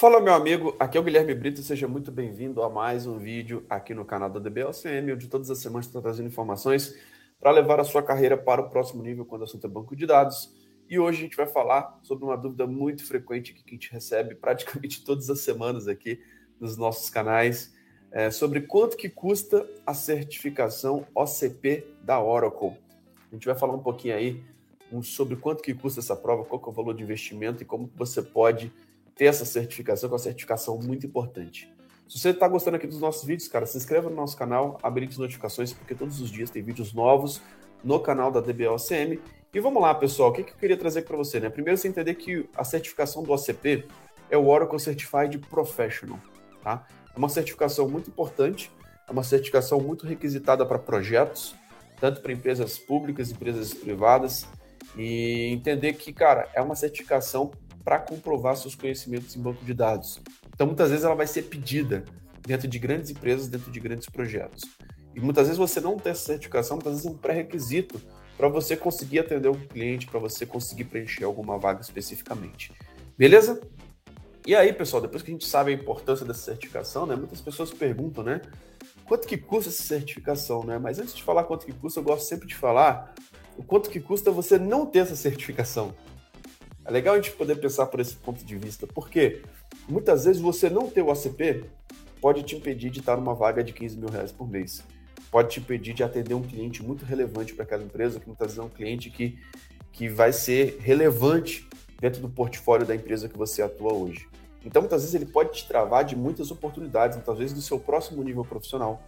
Fala, meu amigo. Aqui é o Guilherme Brito. Seja muito bem-vindo a mais um vídeo aqui no canal da DBLCM, onde todas as semanas estou trazendo informações para levar a sua carreira para o próximo nível quando o assunto é banco de dados. E hoje a gente vai falar sobre uma dúvida muito frequente que a gente recebe praticamente todas as semanas aqui nos nossos canais, é sobre quanto que custa a certificação OCP da Oracle. A gente vai falar um pouquinho aí sobre quanto que custa essa prova, qual é o valor de investimento e como você pode ter essa certificação, que é uma certificação muito importante. Se você está gostando aqui dos nossos vídeos, cara, se inscreva no nosso canal, habilite as notificações, porque todos os dias tem vídeos novos no canal da DBOCM. E vamos lá, pessoal, o que, que eu queria trazer para você? Né? Primeiro, você entender que a certificação do OCP é o Oracle Certified Professional. Tá? É uma certificação muito importante, é uma certificação muito requisitada para projetos, tanto para empresas públicas, empresas privadas, e entender que, cara, é uma certificação para comprovar seus conhecimentos em banco de dados. Então, muitas vezes ela vai ser pedida dentro de grandes empresas, dentro de grandes projetos. E muitas vezes você não tem essa certificação, muitas vezes é um pré-requisito para você conseguir atender um cliente, para você conseguir preencher alguma vaga especificamente. Beleza? E aí, pessoal, depois que a gente sabe a importância dessa certificação, né, muitas pessoas perguntam, né, quanto que custa essa certificação, né? Mas antes de falar quanto que custa, eu gosto sempre de falar o quanto que custa você não ter essa certificação. É legal a gente poder pensar por esse ponto de vista, porque muitas vezes você não ter o ACP pode te impedir de estar numa vaga de 15 mil reais por mês. Pode te impedir de atender um cliente muito relevante para aquela empresa, que muitas vezes é um cliente que, que vai ser relevante dentro do portfólio da empresa que você atua hoje. Então, muitas vezes, ele pode te travar de muitas oportunidades, muitas vezes do seu próximo nível profissional.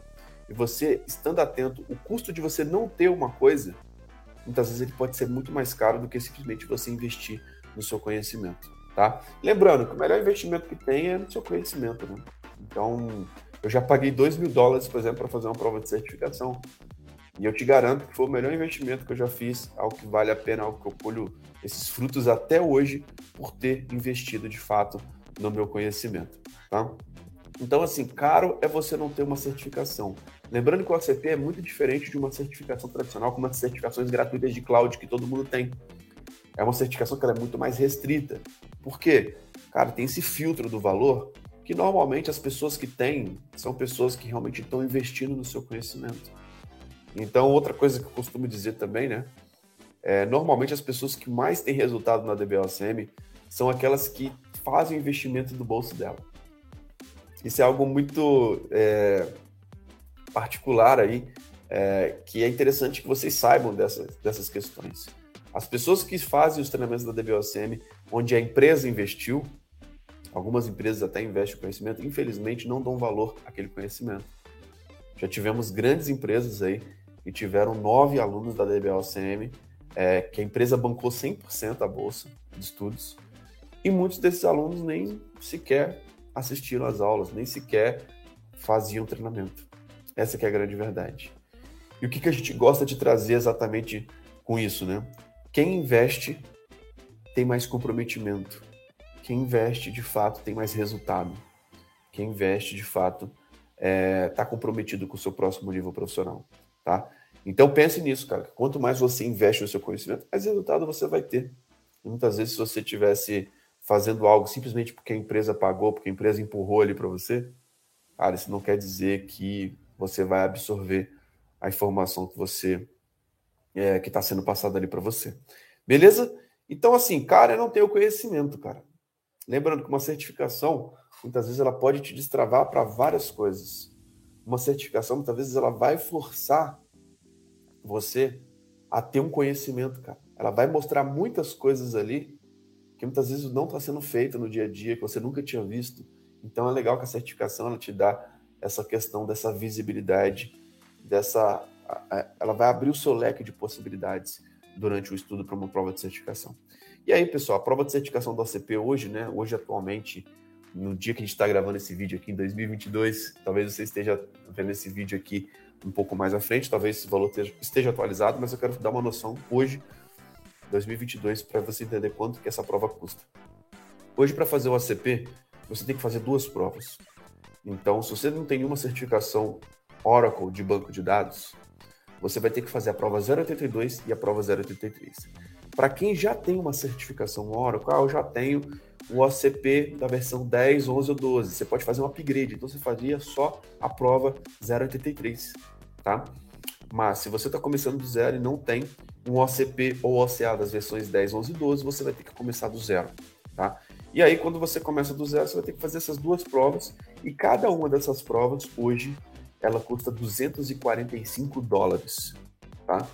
E você, estando atento, o custo de você não ter uma coisa, muitas vezes ele pode ser muito mais caro do que simplesmente você investir no seu conhecimento, tá? Lembrando que o melhor investimento que tem é no seu conhecimento, né? Então, eu já paguei 2 mil dólares, por exemplo, para fazer uma prova de certificação. E eu te garanto que foi o melhor investimento que eu já fiz, algo que vale a pena, algo que eu colho esses frutos até hoje por ter investido de fato no meu conhecimento, tá? Então, assim, caro é você não ter uma certificação. Lembrando que o ACP é muito diferente de uma certificação tradicional, como as certificações gratuitas de cloud que todo mundo tem é uma certificação que é muito mais restrita. Por quê? Cara, tem esse filtro do valor que normalmente as pessoas que têm são pessoas que realmente estão investindo no seu conhecimento. Então, outra coisa que eu costumo dizer também, né? É, normalmente as pessoas que mais têm resultado na DBOCM são aquelas que fazem o investimento do bolso dela. Isso é algo muito é, particular aí, é, que é interessante que vocês saibam dessas, dessas questões. As pessoas que fazem os treinamentos da DBOCM, onde a empresa investiu, algumas empresas até investem o conhecimento, infelizmente não dão valor àquele conhecimento. Já tivemos grandes empresas aí que tiveram nove alunos da DBOCM, é, que a empresa bancou 100% a bolsa de estudos, e muitos desses alunos nem sequer assistiram às aulas, nem sequer faziam treinamento. Essa que é a grande verdade. E o que, que a gente gosta de trazer exatamente com isso, né? Quem investe tem mais comprometimento. Quem investe, de fato, tem mais resultado. Quem investe, de fato, está é, tá comprometido com o seu próximo nível profissional, tá? Então pense nisso, cara. Quanto mais você investe no seu conhecimento, mais resultado você vai ter. E muitas vezes, se você tivesse fazendo algo simplesmente porque a empresa pagou, porque a empresa empurrou ali para você, cara, isso não quer dizer que você vai absorver a informação que você é, que está sendo passado ali para você. Beleza? Então, assim, cara, eu não tenho conhecimento, cara. Lembrando que uma certificação, muitas vezes, ela pode te destravar para várias coisas. Uma certificação, muitas vezes, ela vai forçar você a ter um conhecimento, cara. Ela vai mostrar muitas coisas ali que muitas vezes não está sendo feita no dia a dia, que você nunca tinha visto. Então é legal que a certificação ela te dá essa questão dessa visibilidade, dessa ela vai abrir o seu leque de possibilidades durante o estudo para uma prova de certificação. E aí, pessoal, a prova de certificação do ACP hoje, né? Hoje, atualmente, no dia que a gente está gravando esse vídeo aqui, em 2022, talvez você esteja vendo esse vídeo aqui um pouco mais à frente, talvez esse valor esteja atualizado, mas eu quero dar uma noção hoje, 2022, para você entender quanto que essa prova custa. Hoje, para fazer o ACP, você tem que fazer duas provas. Então, se você não tem nenhuma certificação Oracle de banco de dados, você vai ter que fazer a prova 082 e a prova 083. Para quem já tem uma certificação Oracle, ah, eu já tenho o OCP da versão 10, 11 ou 12. Você pode fazer um upgrade, então você fazia só a prova 083, tá? Mas se você está começando do zero e não tem um OCP ou OCA das versões 10, 11 e 12, você vai ter que começar do zero, tá? E aí, quando você começa do zero, você vai ter que fazer essas duas provas, e cada uma dessas provas, hoje, ela custa 245 dólares, tá?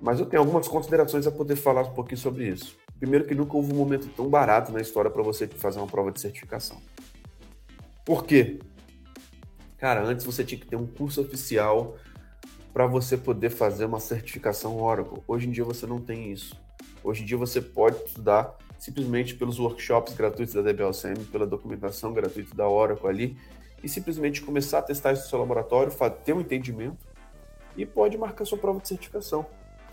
Mas eu tenho algumas considerações a poder falar um pouquinho sobre isso. Primeiro que nunca houve um momento tão barato na história para você fazer uma prova de certificação. Por quê? Cara, antes você tinha que ter um curso oficial para você poder fazer uma certificação Oracle. Hoje em dia você não tem isso. Hoje em dia você pode estudar simplesmente pelos workshops gratuitos da DBLCM, pela documentação gratuita da Oracle ali, e simplesmente começar a testar isso no seu laboratório, ter um entendimento e pode marcar sua prova de certificação.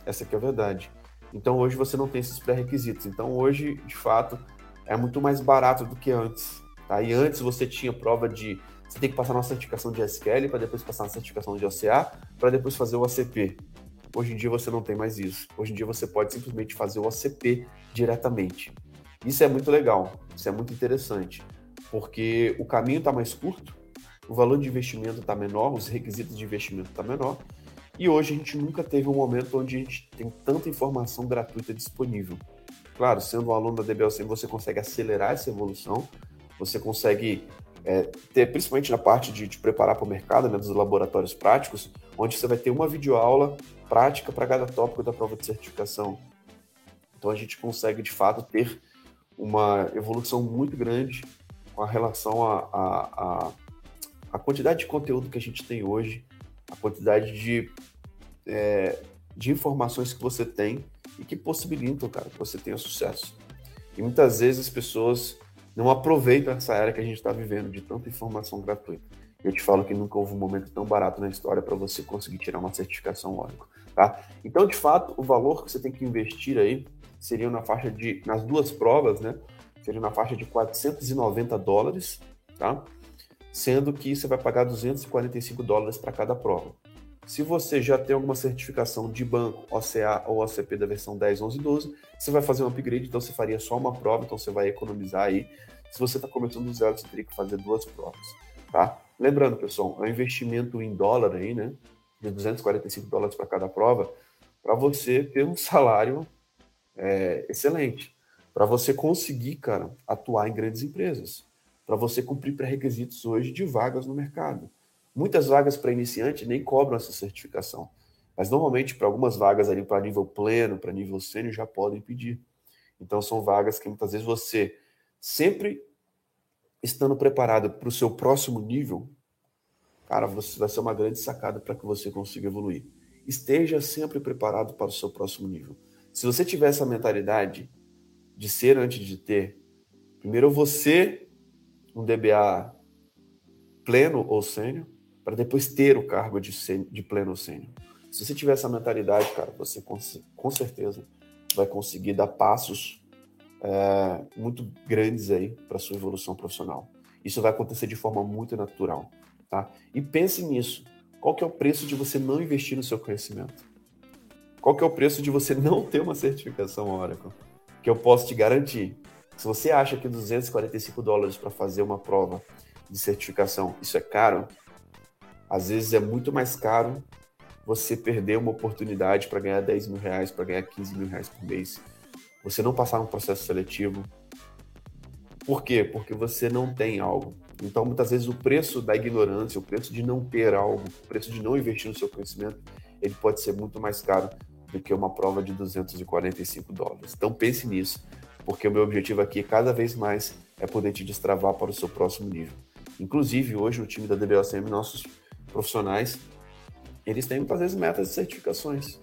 Essa é a verdade. Então hoje você não tem esses pré-requisitos. Então hoje, de fato, é muito mais barato do que antes. Tá? E antes você tinha prova de você tem que passar uma certificação de SQL para depois passar uma certificação de OCA para depois fazer o ACP. Hoje em dia você não tem mais isso. Hoje em dia você pode simplesmente fazer o ACP diretamente. Isso é muito legal, isso é muito interessante, porque o caminho está mais curto, o valor de investimento está menor, os requisitos de investimento estão tá menor, e hoje a gente nunca teve um momento onde a gente tem tanta informação gratuita disponível. Claro, sendo um aluno da DBLCM, você consegue acelerar essa evolução, você consegue é, ter, principalmente na parte de te preparar para o mercado, né, dos laboratórios práticos, onde você vai ter uma videoaula prática para cada tópico da prova de certificação. Então a gente consegue, de fato, ter uma evolução muito grande com relação à a, a, a, quantidade de conteúdo que a gente tem hoje, a quantidade de, é, de informações que você tem e que possibilitam, cara, que você tenha sucesso. E muitas vezes as pessoas não aproveitam essa era que a gente está vivendo de tanta informação gratuita. Eu te falo que nunca houve um momento tão barato na história para você conseguir tirar uma certificação Oracle, tá? Então, de fato, o valor que você tem que investir aí seria na faixa de, nas duas provas, né? Seria na faixa de 490 dólares, tá? Sendo que você vai pagar 245 dólares para cada prova. Se você já tem alguma certificação de banco, OCA ou OCP da versão 10, 11 e 12, você vai fazer um upgrade, então você faria só uma prova, então você vai economizar aí. Se você está começando do zero, você teria que fazer duas provas, tá? Lembrando, pessoal, é um investimento em dólar aí, né? De 245 dólares para cada prova, para você ter um salário é, excelente. Para você conseguir, cara, atuar em grandes empresas. Para você cumprir pré-requisitos hoje de vagas no mercado. Muitas vagas para iniciante nem cobram essa certificação. Mas normalmente, para algumas vagas ali para nível pleno, para nível sênior, já podem pedir. Então, são vagas que muitas vezes você, sempre estando preparado para o seu próximo nível, cara, você vai ser uma grande sacada para que você consiga evoluir. Esteja sempre preparado para o seu próximo nível. Se você tiver essa mentalidade de ser antes de ter, primeiro você um DBA pleno ou sênior, para depois ter o cargo de, de pleno ou sênior. Se você tiver essa mentalidade, cara, você com, com certeza vai conseguir dar passos é, muito grandes aí para sua evolução profissional. Isso vai acontecer de forma muito natural, tá? E pense nisso. Qual que é o preço de você não investir no seu conhecimento? Qual que é o preço de você não ter uma certificação Oracle? Que eu posso te garantir. Se você acha que 245 dólares para fazer uma prova de certificação, isso é caro, às vezes é muito mais caro você perder uma oportunidade para ganhar 10 mil reais, para ganhar 15 mil reais por mês. Você não passar um processo seletivo. Por quê? Porque você não tem algo. Então, muitas vezes, o preço da ignorância, o preço de não ter algo, o preço de não investir no seu conhecimento, ele pode ser muito mais caro do que uma prova de 245 dólares. Então, pense nisso, porque o meu objetivo aqui, cada vez mais, é poder te destravar para o seu próximo nível. Inclusive, hoje, no time da DBLCM, nossos profissionais eles têm muitas vezes metas de certificações.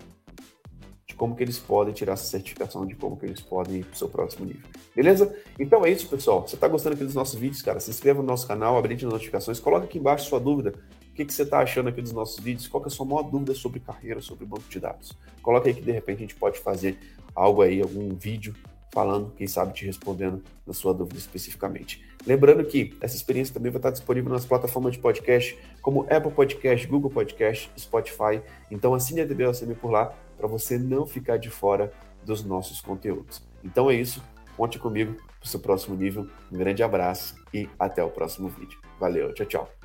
De como que eles podem tirar essa certificação, de como que eles podem ir para o seu próximo nível. Beleza? Então é isso, pessoal. Você está gostando aqui dos nossos vídeos, cara, se inscreva no nosso canal, habilite as notificações, coloca aqui embaixo sua dúvida. O que, que você está achando aqui dos nossos vídeos? Qual é a sua maior dúvida sobre carreira, sobre banco de dados? Coloca aí que de repente a gente pode fazer algo aí, algum vídeo falando, quem sabe te respondendo na sua dúvida especificamente. Lembrando que essa experiência também vai estar disponível nas plataformas de podcast, como Apple Podcast, Google Podcast, Spotify. Então assine a DBLCM por lá para você não ficar de fora dos nossos conteúdos. Então é isso, conte comigo para o seu próximo nível. Um grande abraço e até o próximo vídeo. Valeu, tchau, tchau.